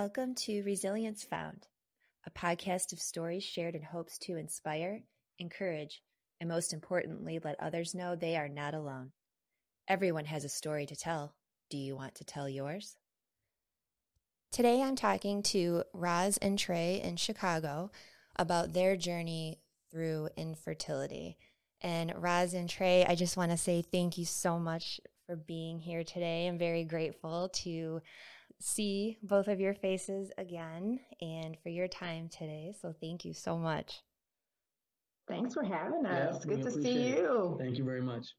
Welcome to Resilience Found, a podcast of stories shared in hopes to inspire, encourage, and most importantly, let others know they are not alone. Everyone has a story to tell. Do you want to tell yours? Today I'm talking to Roz and Trey in Chicago about their journey through infertility. And Roz and Trey, I just want to say thank you so much for being here today. I'm very grateful to see both of your faces again and for your time today. So thank you so much. Thanks for having us. Yeah, Good to see you. It. Thank you very much.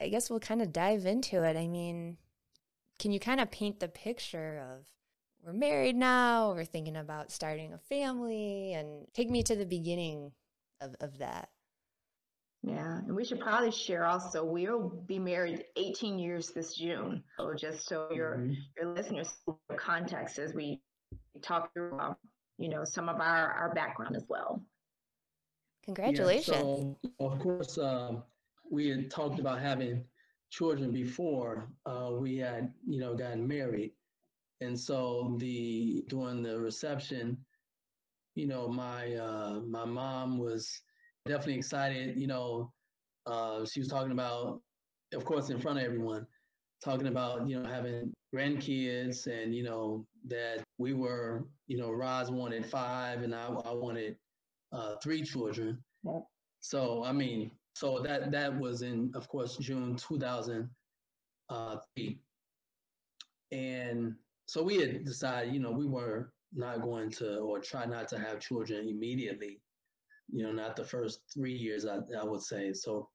I guess we'll kind of dive into it. I mean, can you kind of paint the picture of we're married now, we're thinking about starting a family, and take me to the beginning of, of that? Yeah, and we should probably share also. We'll be married 18 years this June. So just so your mm-hmm. your listeners context as we talk through, um, you know, some of our our background as well. Congratulations! Yeah, so of course, uh, we had talked about having children before uh, we had, you know, gotten married, and so the during the reception, you know, my uh, my mom was definitely excited. You know, uh, she was talking about, of course, in front of everyone, talking about you know having grandkids and you know that we were, you know, Roz wanted five and I, I wanted uh, three children. Yep. So I mean, so that that was in, of course, June 2003, and so we had decided, you know, we were not going to or try not to have children immediately you know, not the first three years, I, I would say. So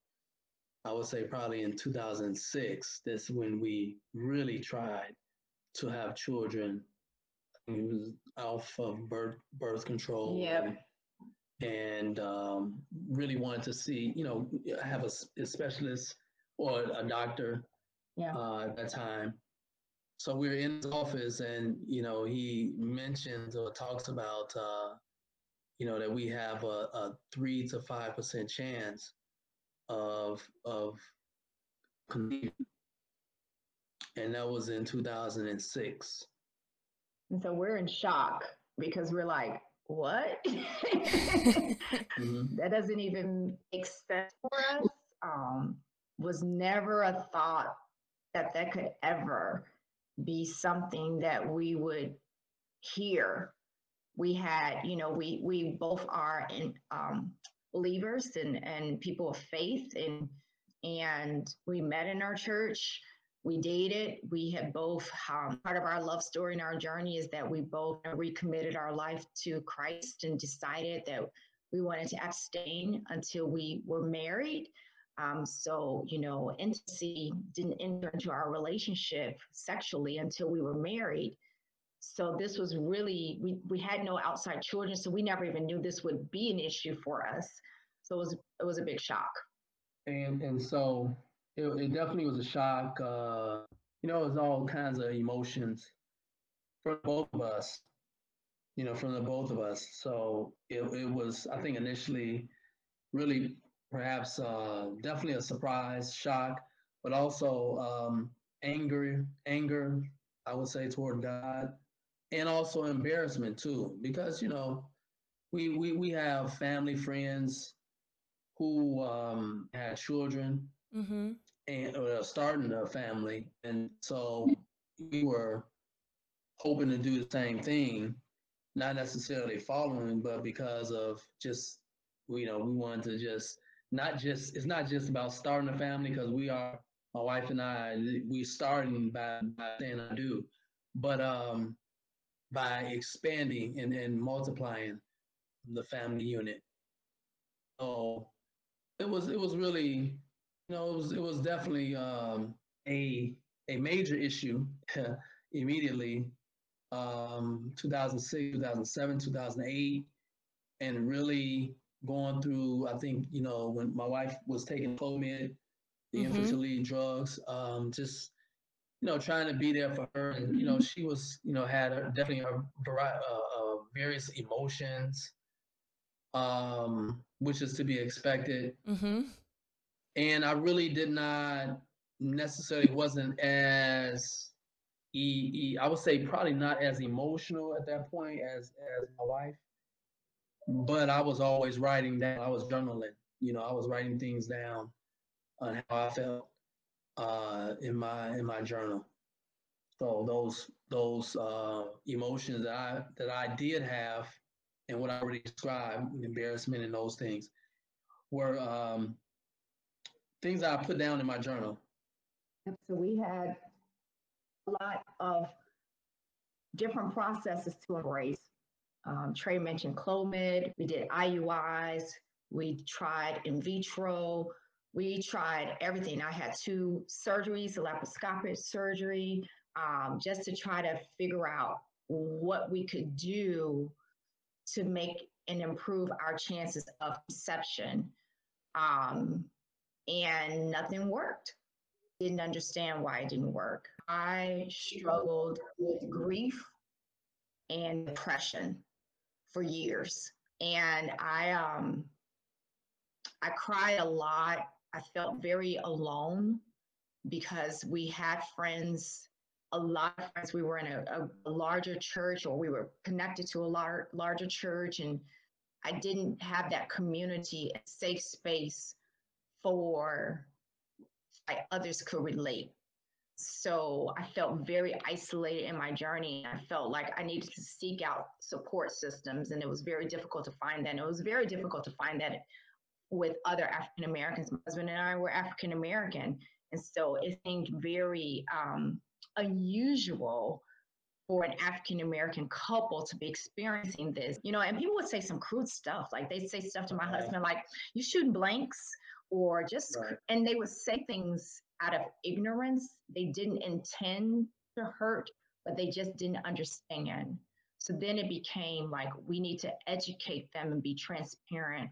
I would say probably in 2006, that's when we really tried to have children. It was off of birth, birth control. Yeah. And, and um, really wanted to see, you know, have a, a specialist or a doctor yeah. uh, at that time. So we were in his office, and you know, he mentions or talks about uh, you know, that we have a, a three to five percent chance of of conceiving. And that was in 2006. And so we're in shock because we're like, what? mm-hmm. That doesn't even make sense for us. Um, was never a thought that that could ever be something that we would hear we had, you know, we we both are in um, believers and and people of faith, and and we met in our church. We dated. We had both. Um, part of our love story and our journey is that we both recommitted our life to Christ and decided that we wanted to abstain until we were married. Um, so, you know, intimacy didn't enter into our relationship sexually until we were married. So this was really we, we had no outside children, so we never even knew this would be an issue for us. So it was it was a big shock. And and so it, it definitely was a shock. Uh, you know, it was all kinds of emotions from both of us. You know, from the both of us. So it it was I think initially really perhaps uh, definitely a surprise, shock, but also um, anger, anger. I would say toward God and also embarrassment too, because you know, we we we have family friends who um, had children mm-hmm. and or starting a family, and so we were hoping to do the same thing, not necessarily following, but because of just you know we wanted to just not just it's not just about starting a family because we are my wife and I we starting by, by saying I do, but um by expanding and, and multiplying the family unit. So it was it was really you know it was it was definitely um, a a major issue immediately um, 2006 2007 2008 and really going through i think you know when my wife was taking clomid the mm-hmm. infertility drugs um, just you know, trying to be there for her. And, you know, she was, you know, had a, definitely a variety, uh, uh, various emotions, um, which is to be expected. Mm-hmm. And I really did not necessarily wasn't as he, I would say probably not as emotional at that point as as my wife, but I was always writing down. I was journaling. You know, I was writing things down on how I felt uh, in my in my journal. So those those uh, emotions that I that I did have, and what I already described, embarrassment and those things, were um, things I put down in my journal. So we had a lot of different processes to embrace. Um, Trey mentioned Clomid, we did IUIs, we tried in vitro, we tried everything. I had two surgeries, laparoscopic surgery, um, just to try to figure out what we could do to make and improve our chances of conception. Um, and nothing worked. Didn't understand why it didn't work. I struggled with grief and depression for years. And I um I cried a lot. I felt very alone because we had friends, a lot of friends. We were in a, a larger church or we were connected to a lar- larger church and I didn't have that community, a safe space for like, others could relate. So I felt very isolated in my journey. I felt like I needed to seek out support systems, and it was very difficult to find that. And it was very difficult to find that with other African Americans. My husband and I were African American, and so it seemed very um, unusual for an African American couple to be experiencing this. You know, and people would say some crude stuff, like they'd say stuff to my husband, like "You shooting blanks." Or just, right. and they would say things out of ignorance. They didn't intend to hurt, but they just didn't understand. So then it became like we need to educate them and be transparent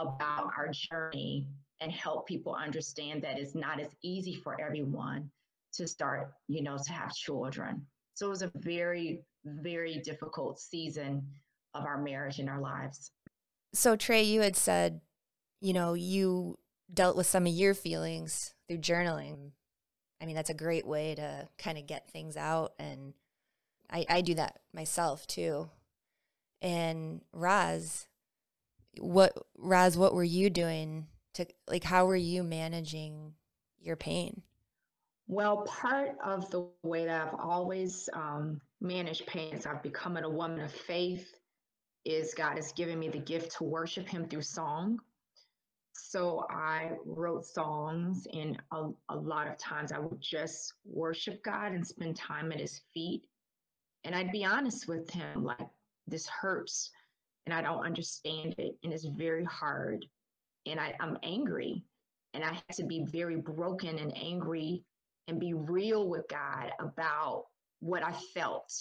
about our journey and help people understand that it's not as easy for everyone to start, you know, to have children. So it was a very, very difficult season of our marriage and our lives. So, Trey, you had said, you know, you dealt with some of your feelings through journaling. I mean, that's a great way to kind of get things out. And I, I do that myself too. And Roz, what, Roz, what were you doing to, like, how were you managing your pain? Well, part of the way that I've always um, managed pain is I've become a woman of faith, is God has given me the gift to worship Him through song. So I wrote songs, and a, a lot of times I would just worship God and spend time at His feet. And I'd be honest with Him, like, this hurts, and I don't understand it, and it's very hard. And I, I'm angry, and I had to be very broken and angry and be real with God about what I felt.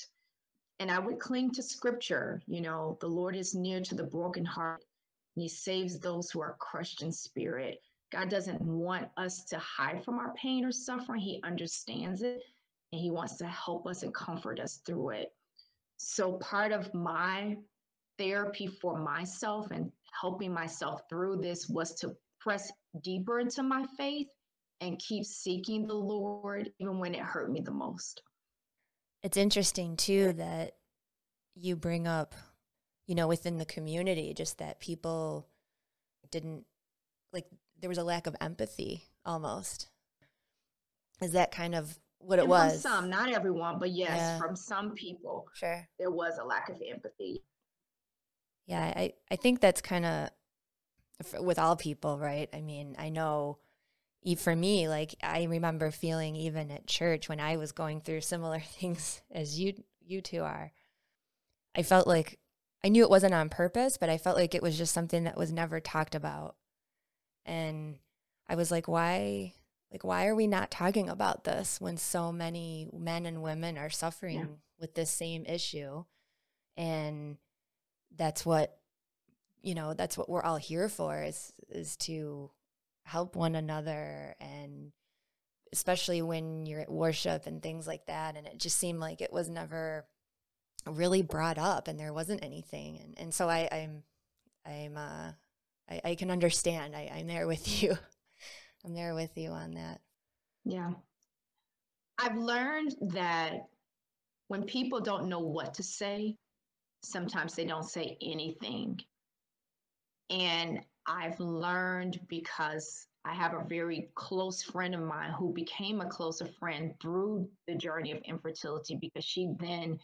And I would cling to scripture, you know, the Lord is near to the broken heart and he saves those who are crushed in spirit. God doesn't want us to hide from our pain or suffering. He understands it and He wants to help us and comfort us through it. So, part of my therapy for myself and helping myself through this was to press deeper into my faith and keep seeking the Lord, even when it hurt me the most. It's interesting, too, that you bring up you know, within the community, just that people didn't like there was a lack of empathy almost. Is that kind of what it and was? some, not everyone, but yes, yeah. from some people, sure, there was a lack of empathy. Yeah, I I think that's kind of with all people, right? I mean, I know for me, like I remember feeling even at church when I was going through similar things as you you two are. I felt like I knew it wasn't on purpose, but I felt like it was just something that was never talked about. And I was like, why like why are we not talking about this when so many men and women are suffering yeah. with this same issue? And that's what you know, that's what we're all here for is is to help one another and especially when you're at worship and things like that and it just seemed like it was never really brought up and there wasn't anything and, and so I, I'm I'm uh I, I can understand. I, I'm there with you. I'm there with you on that. Yeah. I've learned that when people don't know what to say, sometimes they don't say anything. And I've learned because I have a very close friend of mine who became a closer friend through the journey of infertility because she then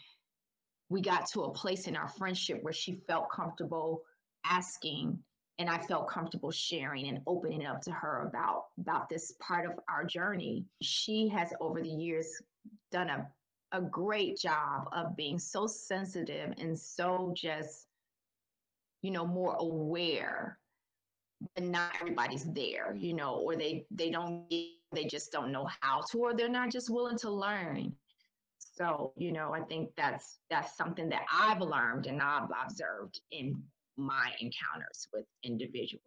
we got to a place in our friendship where she felt comfortable asking and I felt comfortable sharing and opening up to her about about this part of our journey. She has over the years done a a great job of being so sensitive and so just you know more aware but not everybody's there you know or they they don't they just don't know how to or they're not just willing to learn. So you know i think that's that's something that i've learned and i've observed in my encounters with individuals.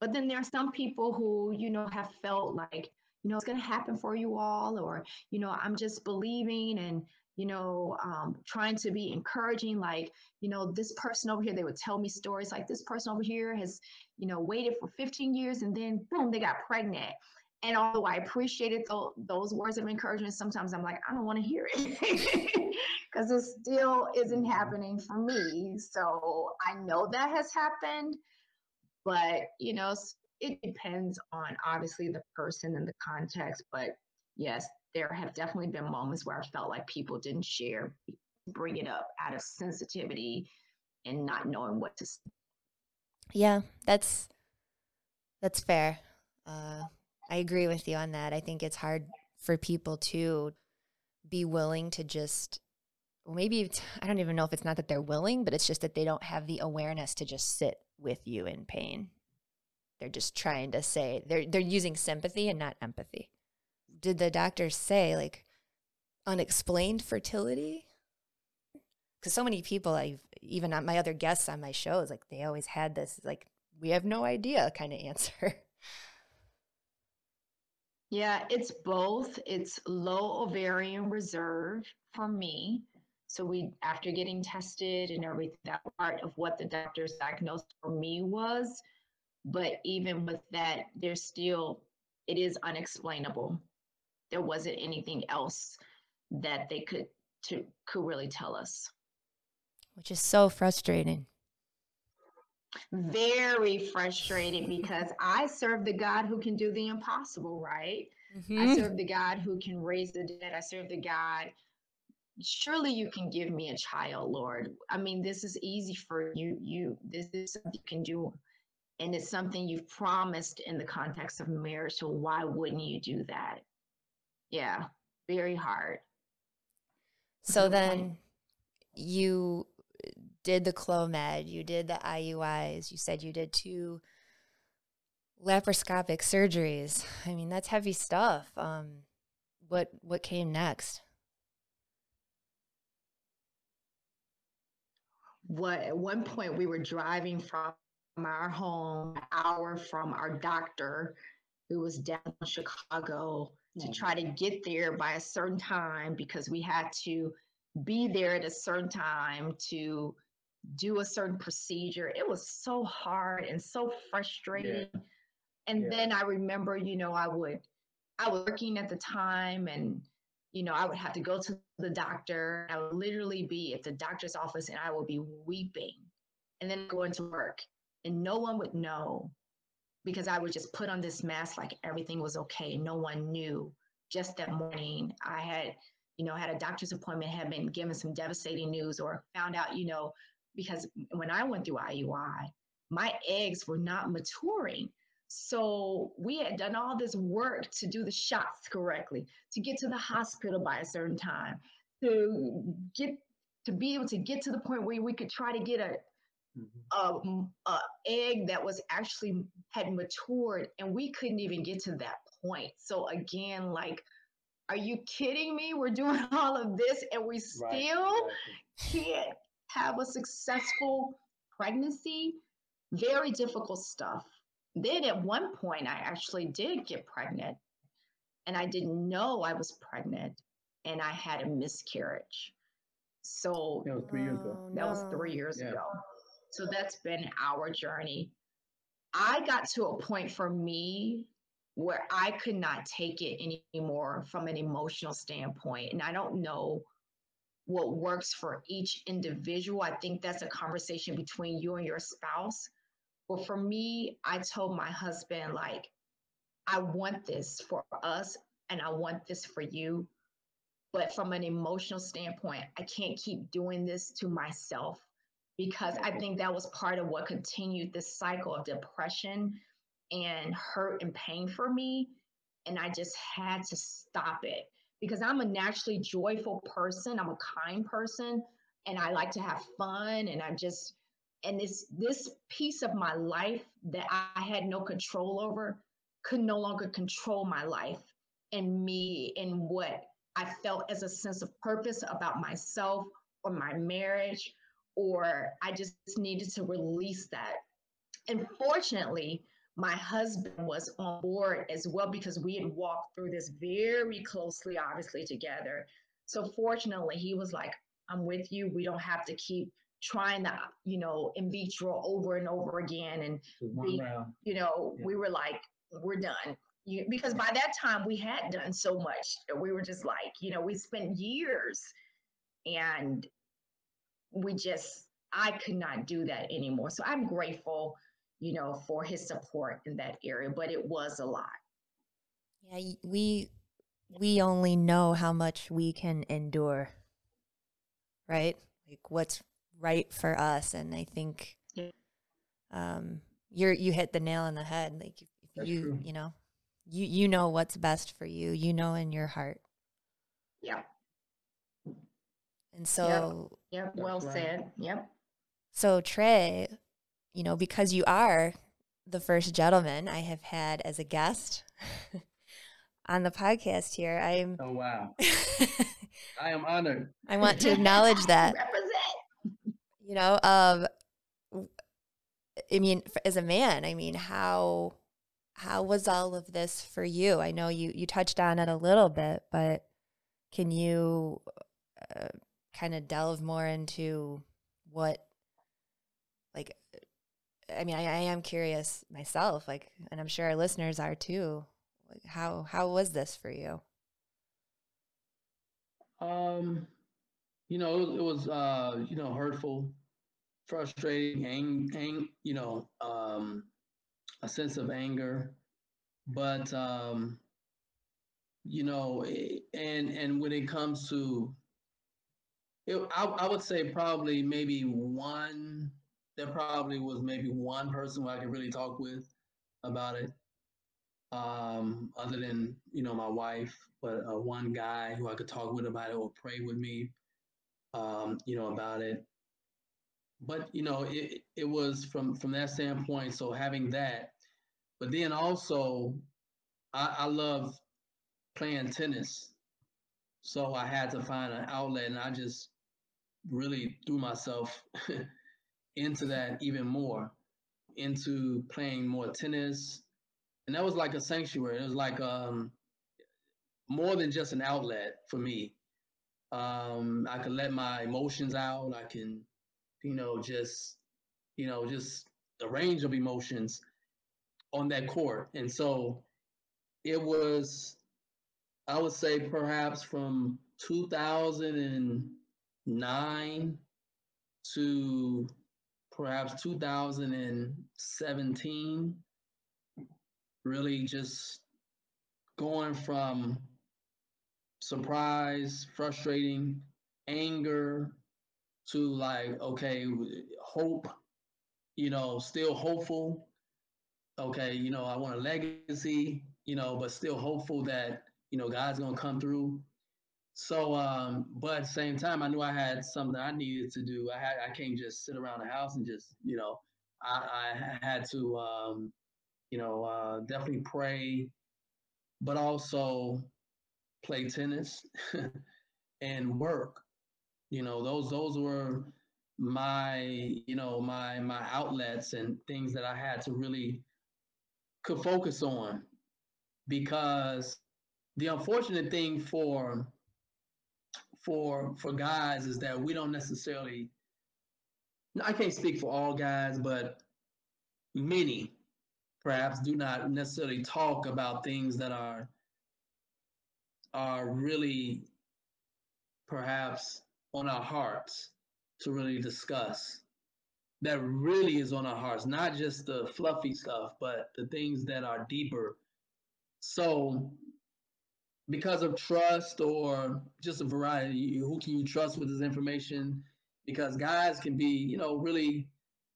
But then there are some people who you know have felt like you know it's going to happen for you all or you know i'm just believing and you know um, trying to be encouraging like you know this person over here they would tell me stories like this person over here has you know waited for 15 years and then boom they got pregnant. And although i appreciated th- those words of encouragement sometimes i'm like i don't want to hear it. Because it still isn't happening for me. So i know that has happened but you know it depends on obviously the person and the context, but yes, there have definitely been moments where I felt like people didn't share, bring it up out of sensitivity and not knowing what to say. Yeah, that's that's fair. Uh, I agree with you on that. I think it's hard for people to be willing to just maybe I don't even know if it's not that they're willing, but it's just that they don't have the awareness to just sit with you in pain they're just trying to say they're they're using sympathy and not empathy. Did the doctors say like unexplained fertility? Because so many people, I've even my other guests on my shows, like they always had this like we have no idea kind of answer. Yeah, it's both. It's low ovarian reserve for me. So we, after getting tested and everything, that part of what the doctors diagnosed for me was but even with that, there's still, it is unexplainable. There wasn't anything else that they could to could really tell us. Which is so frustrating. Very frustrating because I serve the God who can do the impossible, right? Mm-hmm. I serve the God who can raise the dead. I serve the God surely you can give me a child lord i mean this is easy for you you this is something you can do and it's something you've promised in the context of marriage. So why wouldn't you do that? Yeah, very hard. So then you did the Clomid, you did the IUIs, you said you did two laparoscopic surgeries. I mean, that's heavy stuff. Um, what what came next? What at one point we were driving from our home, an hour from our doctor who was down in Chicago to mm. try to get there by a certain time because we had to be there at a certain time to do a certain procedure. It was so hard and so frustrating. Yeah. And yeah. then I remember, you know, I would, I was working at the time and, you know, I would have to go to the doctor. I would literally be at the doctor's office and I would be weeping and then go into work and no one would know because I would just put on this mask like everything was okay. No one knew. Just that morning, I had, you know, had a doctor's appointment, had been given some devastating news, or found out, you know, because when I went through IUI, my eggs were not maturing. So we had done all this work to do the shots correctly, to get to the hospital by a certain time, to get to be able to get to the point where we could try to get a, mm-hmm. a, a egg that was actually had matured and we couldn't even get to that point so again like are you kidding me we're doing all of this and we still right, exactly. can't have a successful pregnancy very difficult stuff then at one point i actually did get pregnant and i didn't know i was pregnant and i had a miscarriage so that was three years ago. That was three years yeah. ago. So that's been our journey. I got to a point for me where I could not take it anymore from an emotional standpoint. And I don't know what works for each individual. I think that's a conversation between you and your spouse. But for me, I told my husband, like, I want this for us and I want this for you. But from an emotional standpoint, I can't keep doing this to myself because I think that was part of what continued this cycle of depression and hurt and pain for me. And I just had to stop it because I'm a naturally joyful person. I'm a kind person and I like to have fun and I'm just and this this piece of my life that I had no control over could no longer control my life and me and what I felt as a sense of purpose about myself or my marriage or I just needed to release that. And fortunately, my husband was on board as well because we had walked through this very closely, obviously, together. So fortunately, he was like, I'm with you. We don't have to keep trying to, you know, in vitro over and over again. And we, you know, yeah. we were like, we're done. You, because by that time we had done so much. We were just like, you know, we spent years and we just, I could not do that anymore. So I'm grateful you know, for his support in that area, but it was a lot. Yeah, we we only know how much we can endure. Right? Like what's right for us and I think um you're you hit the nail on the head like if, you true. you know you you know what's best for you you know in your heart yeah and so yep, yep. well right. said yep so trey you know, because you are the first gentleman I have had as a guest on the podcast here. I'm Oh wow. I am honored. I want to acknowledge that. Represent. You know, um I mean as a man, I mean how how was all of this for you? I know you you touched on it a little bit, but can you uh, kind of delve more into what like I mean, I, I am curious myself, like, and I'm sure our listeners are too. Like, how how was this for you? Um, you know, it was, uh, you know, hurtful, frustrating, ang, ang, you know, um, a sense of anger, but um, you know, and and when it comes to, I, I would say probably maybe one there probably was maybe one person who I could really talk with about it, um, other than you know my wife, but uh, one guy who I could talk with about it or pray with me, um, you know about it. But you know it it was from from that standpoint. So having that, but then also I, I love playing tennis, so I had to find an outlet, and I just really threw myself into that even more, into playing more tennis. And that was like a sanctuary. It was like um, more than just an outlet for me. Um, I could let my emotions out. I can, you know, just, you know, just a range of emotions on that court. And so it was, I would say perhaps from 2009 to perhaps 2017, really just going from surprise, frustrating, anger to like, okay, hope, you know, still hopeful. Okay, you know, I want a legacy, you know, but still hopeful that, you know, God's gonna come through. So, um, but at the same time, I knew I had something I needed to do. I had I can't just sit around the house and just you know, I, I had to um, you know uh, definitely pray, but also play tennis and work. You know, those those were my you know my my outlets and things that I had to really could focus on because the unfortunate thing for for for guys is that we don't necessarily I can't speak for all guys, but many perhaps do not necessarily talk about things that are are really perhaps on our hearts to really discuss that really is on our hearts, not just the fluffy stuff, but the things that are deeper. So, because of trust or just a variety, who can you trust with this information? Because guys can be, you know, really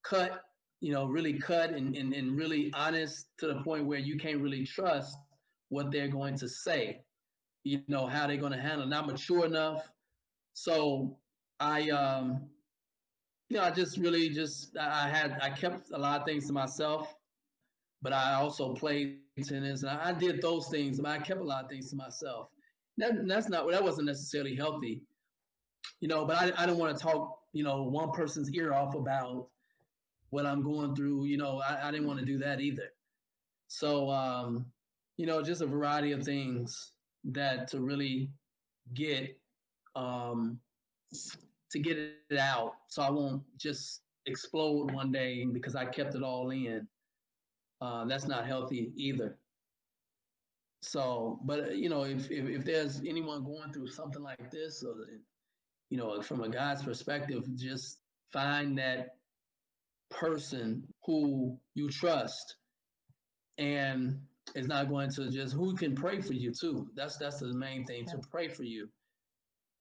cut, you know, really cut and, and, and really honest to the point where you can't really trust what they're going to say, you know, how they're going to handle, not mature enough. So I, um, you know, I just really just I had I kept a lot of things to myself, but I also played tennis and I, did those things. But I kept a lot of things to myself. That, that's not that wasn't necessarily healthy, you know. But I I didn't want to talk you know one person's ear off about what I'm going through. You know, I, I didn't want to do that either. So um, you know, just a variety of things that to really get um to get it out so I won't just explode one day because I kept it all in. Uh, that's not healthy either. So, but you know, if, if, if there's anyone going through something like this, or you know, from a guy's perspective, just find that person who you trust. And is not going to just who can pray for you too. That's that's the main thing to pray for you.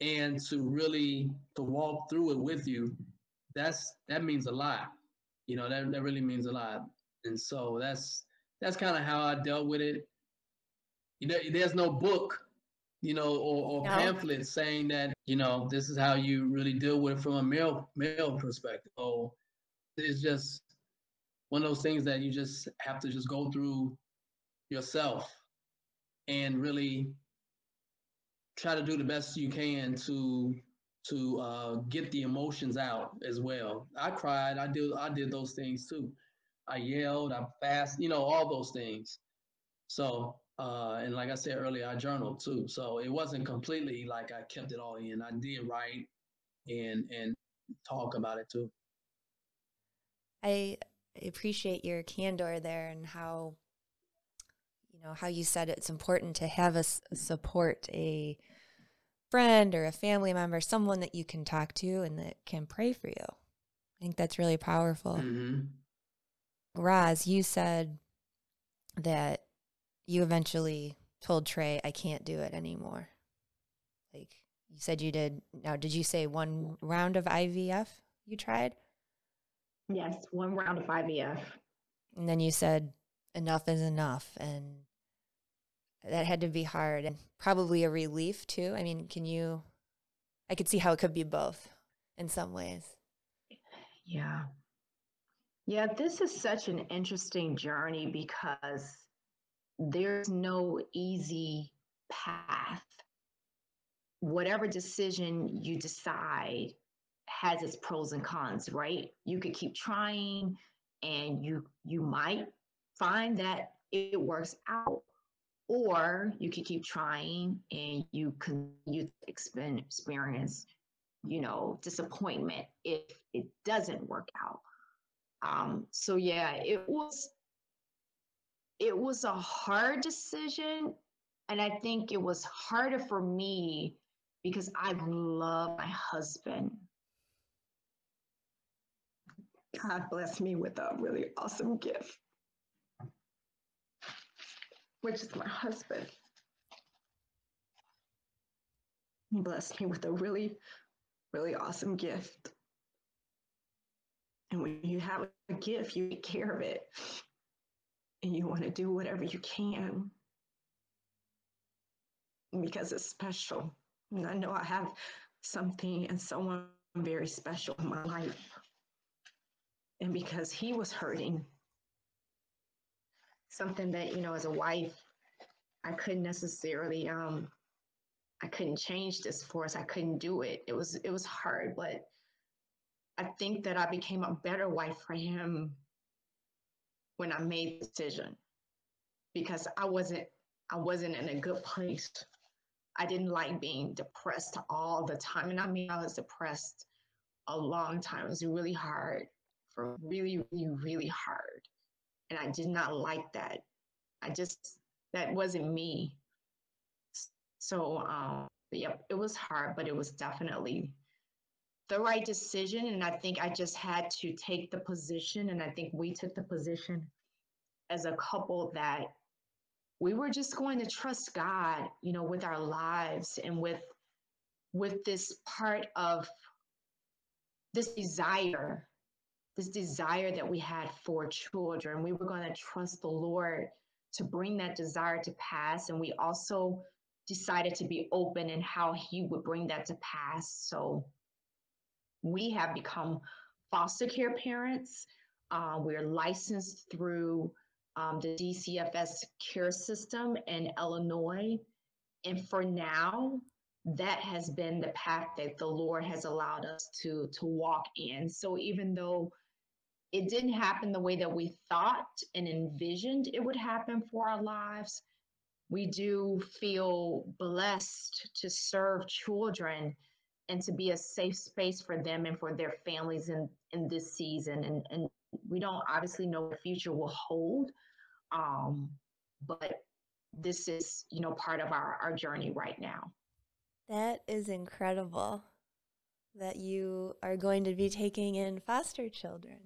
And to really to walk through it with you that's that means a lot. You know that, that really means a lot and so that's that's kind of how i dealt with it you know there's no book you know or, or no. pamphlet saying that you know this is how you really deal with it from a male male perspective so it's just one of those things that you just have to just go through yourself and really try to do the best you can to to uh, get the emotions out as well. I cried. I did. I did those things too. I yelled. I fast. You know all those things. So uh, and like I said earlier, I journaled too. So it wasn't completely like I kept it all in. I did write and and talk about it too. I appreciate your candor there and how you know how you said it's important to have a, support a friend or a family member someone that you can talk to and that can pray for you i think that's really powerful mm-hmm. Roz, you said that you eventually told Trey, I can't do it anymore. Like you said you did. Now, did you say one round of IVF you tried? Yes, one round of IVF. And then you said enough is enough. And that had to be hard and probably a relief too. I mean, can you? I could see how it could be both in some ways. Yeah. Yeah, this is such an interesting journey because there's no easy path. Whatever decision you decide has its pros and cons, right? You could keep trying and you you might find that it works out or you could keep trying and you can you experience you know disappointment if it doesn't work out um so yeah it was it was a hard decision and i think it was harder for me because i love my husband god blessed me with a really awesome gift which is my husband. He blessed me with a really, really awesome gift. And when you have a gift, you take care of it. And you want to do whatever you can. Because it's special. And I know I have something and someone very special in my life. And because he was hurting, something that you know as a wife i couldn't necessarily um i couldn't change this for us i couldn't do it. It was it was hard but i think that i became a better wife for him when i made the decision because i wasn't i wasn't in a good place i didn't like being depressed all the time and i mean i was depressed a long time it was really hard for really really really hard and I did not like that. I just that wasn't me. So um, yeah, it was hard, but it was definitely the right decision. And I think I just had to take the position. And I think we took the position as a couple that we were just going to trust God, you know, with our lives and with with this part of this desire, this desire that we had for children. We were going to trust the Lord to bring that desire to pass. And we also decided to be open in how He would bring that to pass. So we have become foster care parents. Uh, we're licensed through um, the DCFS care system in Illinois. And for now, that has been the path that the Lord has allowed us to, to walk in. So even though it didn't happen the way that we thought and envisioned it would happen for our lives, we do feel blessed to serve children and to be a safe space for them and for their families in, in this season. And, and we don't obviously know what the future will hold, um, but this is, you know, part of our, our journey right now. That is incredible that you are going to be taking in foster children.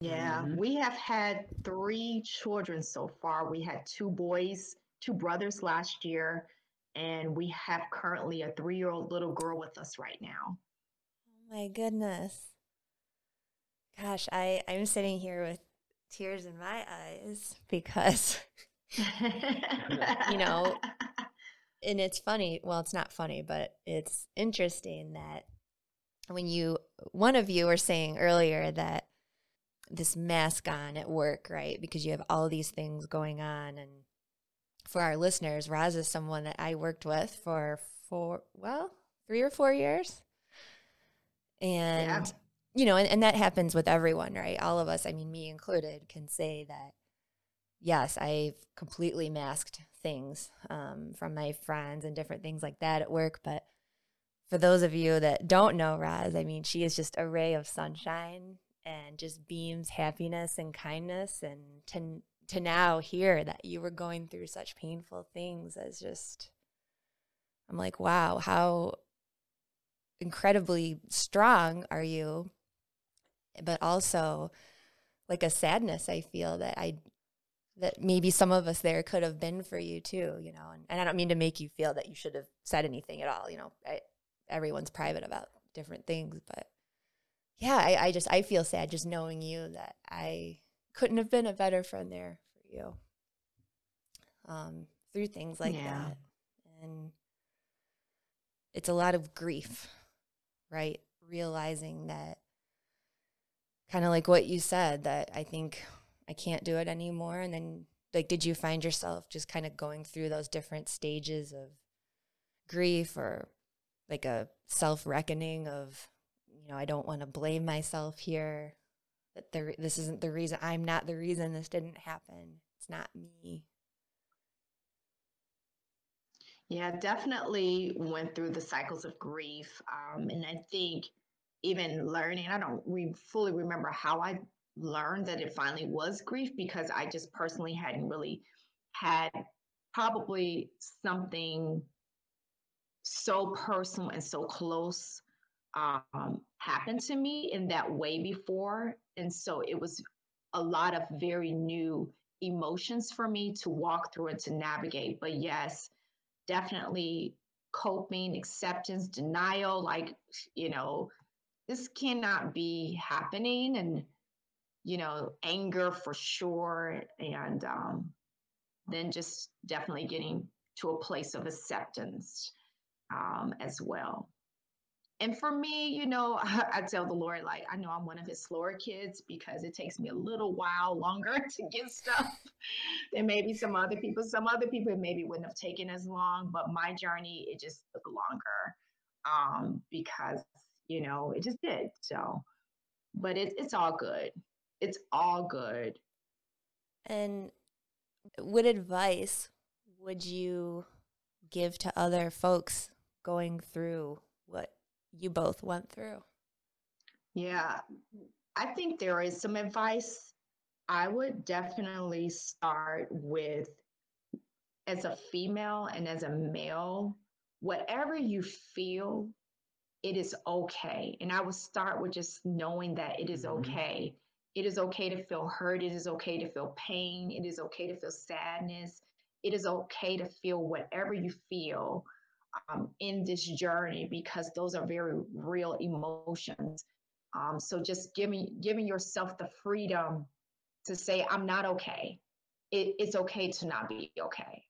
Yeah, mm-hmm. we have had three children so far. We had two boys, two brothers last year, and we have currently a three year old little girl with us right now. Oh my goodness. Gosh, I, I'm sitting here with tears in my eyes because, you know, and it's funny. Well, it's not funny, but it's interesting that when you, one of you were saying earlier that this mask on at work, right? Because you have all these things going on. And for our listeners, Roz is someone that I worked with for four, well, three or four years. And, yeah. you know, and, and that happens with everyone, right? All of us, I mean, me included, can say that, yes, I've completely masked things um, from my friends and different things like that at work. But for those of you that don't know Roz, I mean, she is just a ray of sunshine and just beams happiness and kindness and to to now hear that you were going through such painful things as just I'm like, wow, how incredibly strong are you? But also like a sadness I feel that I that maybe some of us there could have been for you too, you know. And, and I don't mean to make you feel that you should have said anything at all, you know. I, everyone's private about different things, but yeah, I, I just I feel sad just knowing you that I couldn't have been a better friend there for you. Um, through things like yeah. that. And it's a lot of grief, right? Realizing that kind of like what you said, that I think I can't do it anymore. And then like did you find yourself just kind of going through those different stages of grief or like a self reckoning of you know, I don't want to blame myself here. That there, this isn't the reason. I'm not the reason this didn't happen. It's not me. Yeah, definitely went through the cycles of grief. Um, and I think even learning, I don't re- fully remember how I learned that it finally was grief because I just personally hadn't really had probably something so personal and so close um, happened to me in that way before. And so it was a lot of very new emotions for me to walk through and to navigate. But yes, definitely coping, acceptance, denial like, you know, this cannot be happening. And, you know, anger for sure. And um, then just definitely getting to a place of acceptance um, as well and for me, you know, I, tell the Lord, like, I know I'm one of his slower kids because it takes me a little while longer to get stuff than maybe some other people. Some other people it maybe wouldn't have taken as long, but my journey, it just took longer um, because, you know, it just did. So, but it, it's all good. It's all good. And what advice would you give to other folks going through what you both went through? Yeah, I think there is some advice. I would definitely start with as a female and as a male, whatever you feel it is okay. And I would start with just knowing that it is Mhm. okay. It is okay to feel hurt. It is okay to feel pain. It is okay to feel sadness. It is okay to feel whatever you feel um, in this journey because those are very real emotions. Um, so just giving giving yourself the freedom to say, "I'm not okay." It, it's okay to not be okay.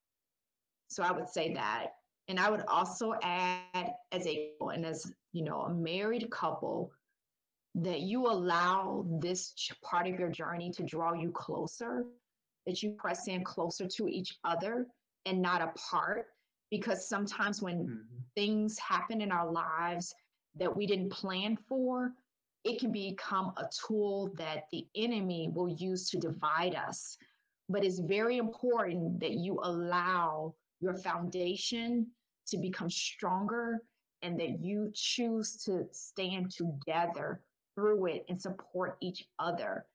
So I would say that, and I would also add, as a and as you know, a married couple, that you allow this part of your journey to draw you closer, that you press in closer to each other and not apart. Because sometimes when Mhm. things happen in our lives that we didn't plan for, it can become a tool that the enemy will use to divide us. But it's very important that you allow your foundation to become stronger and that you choose to stand together through it and support each other.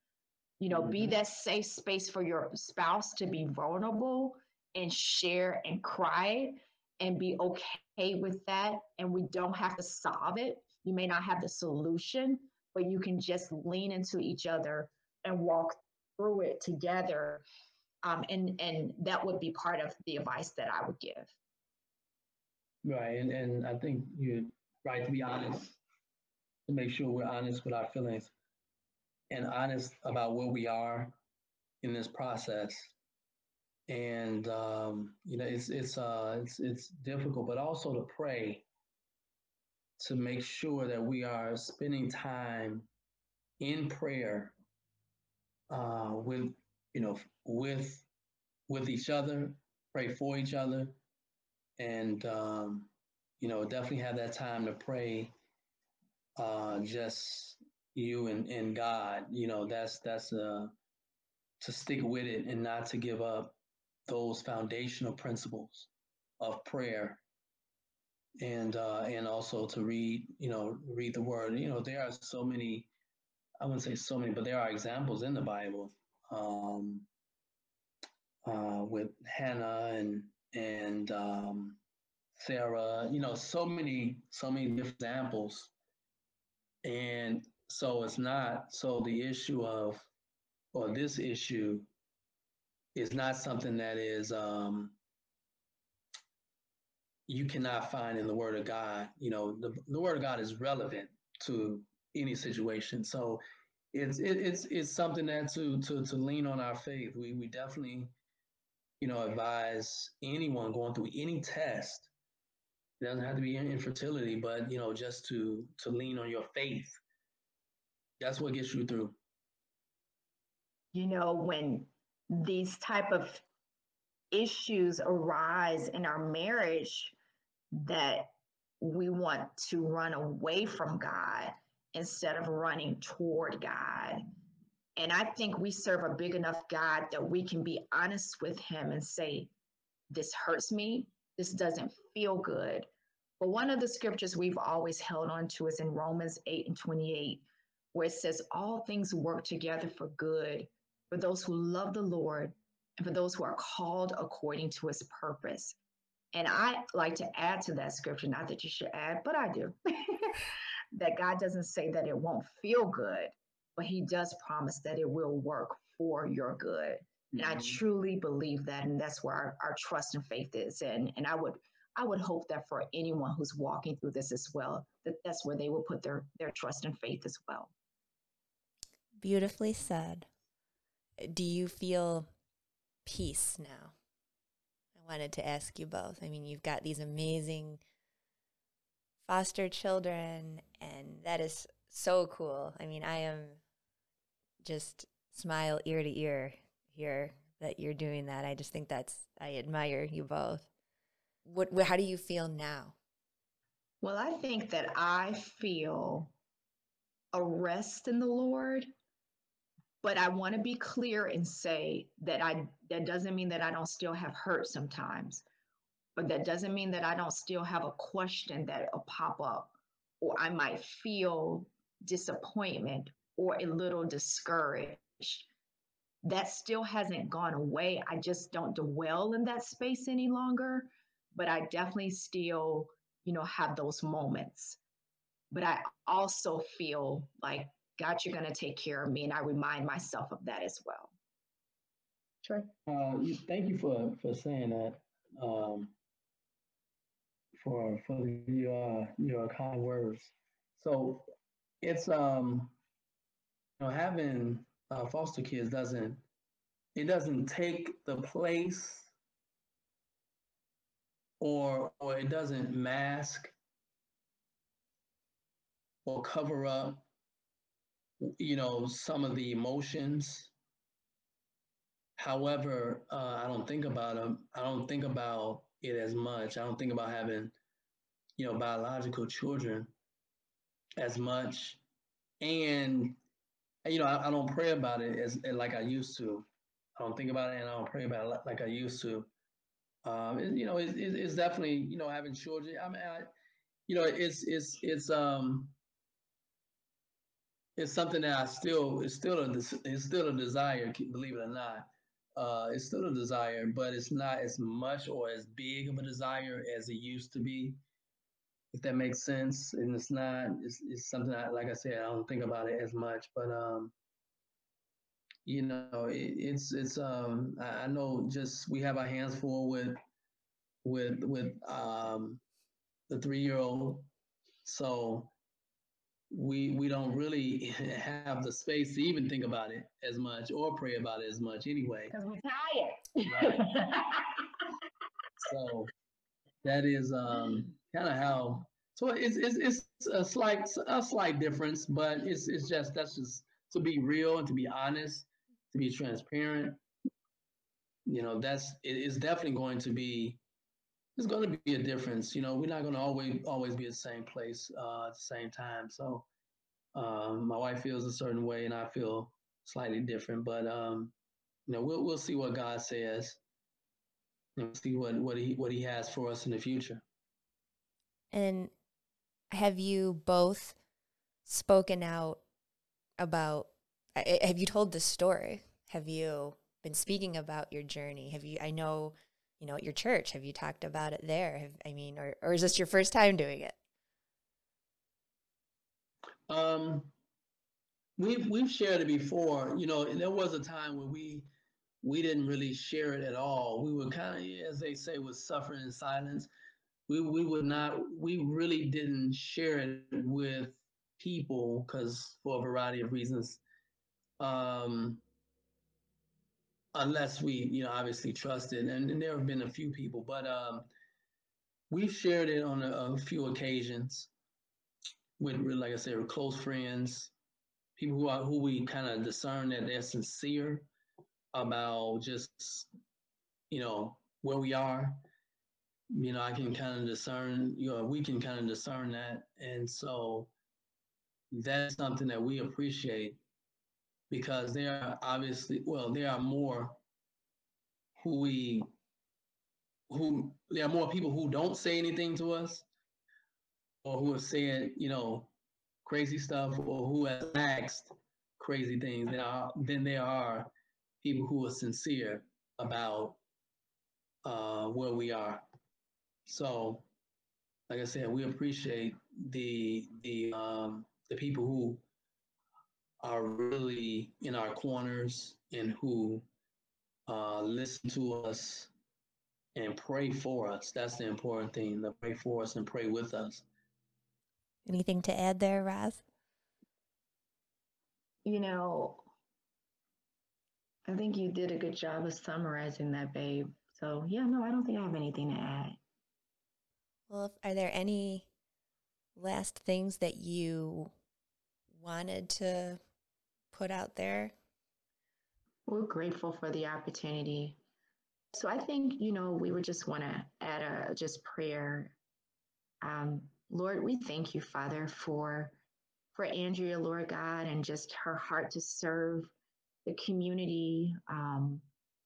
You know, be Mhm. that safe space for your spouse to be vulnerable and share and cry and be okay with that. And we don't have to solve it. You may not have the solution, but you can just lean into each other and walk through it together. Um, and and that would be part of the advice that I would give. Right, and, and I think you're right to be honest, to make sure we're honest with our feelings and honest about where we are in this process. And um, you know, it's it's uh it's it's difficult, but also to pray to make sure that we are spending time in prayer uh, with you know with with each other, pray for each other, and um, you know definitely have that time to pray uh just you and, and god. You know that's that's uh to stick with it and not to give up those foundational principles of prayer and uh and also to read you know read the word you know there are so many i wouldn't say so many but there are examples in the bible um uh with hannah and and um Sarah, you know, so many, so many different examples. And so it's not, so the issue of, or this issue is not something that is, um, you cannot find in the Word of God. You know, the, the Word of God is relevant to any situation. So it's, it, it's, it's something that to, to, to lean on our faith. We, we definitely, you know, advise anyone going through any test it doesn't have to be infertility, but you know, just to to lean on your faith. That's what gets you through. You know, when these type of issues arise in our marriage that we want to run away from God instead of running toward God. And I think we serve a big enough God that we can be honest with Him and say, This hurts me. This doesn't feel good. But one of the scriptures we've always held on to is in Romans 8 and 28, where it says, All things work together for good for those who love the Lord and for those who are called according to his purpose. And I like to add to that scripture, not that you should add, but I do, that God doesn't say that it won't feel good, but he does promise that it will work for your good. And I Mhm. truly believe that, and that's where our, our trust and faith is. And and I would I would hope that for anyone who's walking through this as well, that that's where they will put their their trust and faith as well. Beautifully said. Do you feel peace now? I wanted to ask you both. I mean, you've got these amazing foster children, and that is so cool. I mean, I am just smile ear to ear here that you're doing that. I just think that's, I admire you both. What, wh- how do you feel now? Well, I think that I feel a rest in the Lord, but I want to be clear and say that I that doesn't mean that I don't still have hurt sometimes, but that doesn't mean that I don't still have a question that will pop up, or I might feel disappointment or a little discouraged. That still hasn't gone away. I just don't dwell in that space any longer, but I definitely still, you know, have those moments. but I also feel like God, you're going to take care of me, and I remind myself of that as well. Trey, uh, thank you for for saying that. Um, for for your your kind words. So it's um you know having uh, foster kids doesn't it doesn't take the place or or it doesn't mask or cover up you know some of the emotions however uh, i don't think about them i don't think about it as much i don't think about having you know biological children as much and you know i, I don't pray about it as like i used to I don't think about it and I don't pray about it like I used to. Um, it, you know, it, it, it's definitely you know having children. I mean, I, you know, it's it's it's um it's something that I still it's still a it's still a desire, believe it or not. Uh, it's still a desire, but it's not as much or as big of a desire as it used to be. If that makes sense, and it's not, it's, it's something I, like I said, I don't think about it as much, but um, you know, it, it's it's um I, I know just we have our hands full with with with um the three year old, so we we don't really have the space to even think about it as much or pray about it as much anyway. Because we're tired. Right. so that is um kind of how so it's, it's it's a slight a slight difference, but it's it's just that's just to be real and to be honest to be transparent. You know, that's it is definitely going to be there's going to be a difference. You know, we're not going to always always be at the same place uh, at the same time. So um, my wife feels a certain way, and I feel slightly different. But um, you know, we'll we'll see what God says, and see what what he what He has for us in the future. And have you both spoken out about have you told the story? Have you been speaking about your journey? Have you, I know, you know, at your church, have you talked about it there? Have, I mean, or, or is this your first time doing it? Um, we've, we've shared it before, you know, and there was a time when we, we didn't really share it at all. We were kind of, as they say, was suffering in silence. We, we would not, we really didn't share it with people because for a variety of reasons um, unless we, you know, obviously trusted. And, and there have been a few people, but um, we've shared it on a, a few occasions with, like I said, with close friends, people who are who we kind of discern that they're sincere about just, you know, where we are. You know, I can kind of discern, you know, we can kind of discern that. And so that's something that we appreciate because there are obviously, well, there are more who we, who, there are more people who don't say anything to us or who are saying, you know, crazy stuff or who have asked crazy things than, are, than there are people who are sincere about uh, where we are. So, like I said, we appreciate the the um, the people who are really in our corners and who uh, listen to us and pray for us. That's the important thing. To pray for us and pray with us. Anything to add there, Roz? You know, I think you did a good job of summarizing that, babe. So, yeah, no, I don't think I have anything to add. Well, are there any last things that you wanted to put out there? We're grateful for the opportunity. So I think, you know, we would just want to add a just prayer. Um, Lord, we thank you, Father, for for Andrea, Lord God, and just her heart to serve the community um,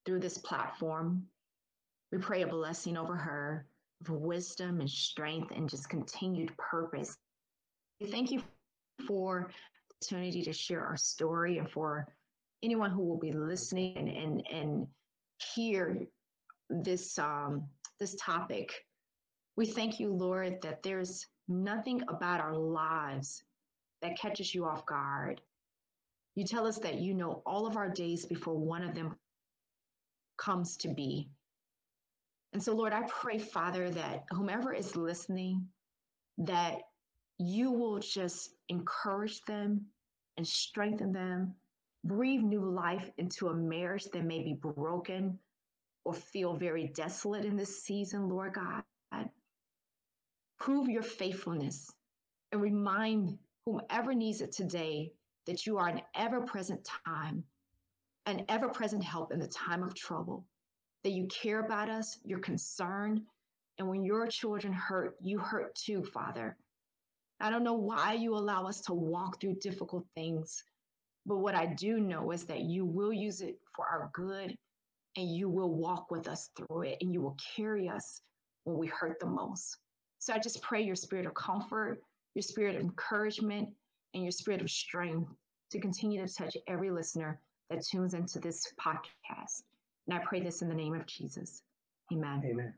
through this platform. We pray a blessing over her for wisdom and strength and just continued purpose. We thank you for opportunity to share our story and for anyone who will be listening and and, and hear this um, this topic. We thank you, Lord, that there's nothing about our lives that catches you off guard. You tell us that you know all of our days before one of them comes to be. And so, Lord, I pray, Father, that whomever is listening, that you will just encourage them and strengthen them, breathe new life into a marriage that may be broken or feel very desolate in this season, Lord God. Prove your faithfulness and remind whomever needs it today that you are an ever present time, an ever present help in the time of trouble, that you care about us, you're concerned. And when your children hurt, you hurt too, Father. I don't know why you allow us to walk through difficult things, but what I do know is that you will use it for our good and you will walk with us through it and you will carry us when we hurt the most. So I just pray your spirit of comfort, your spirit of encouragement, and your spirit of strength to continue to touch every listener that tunes into this podcast. And I pray this in the name of Jesus. Amen. Amen.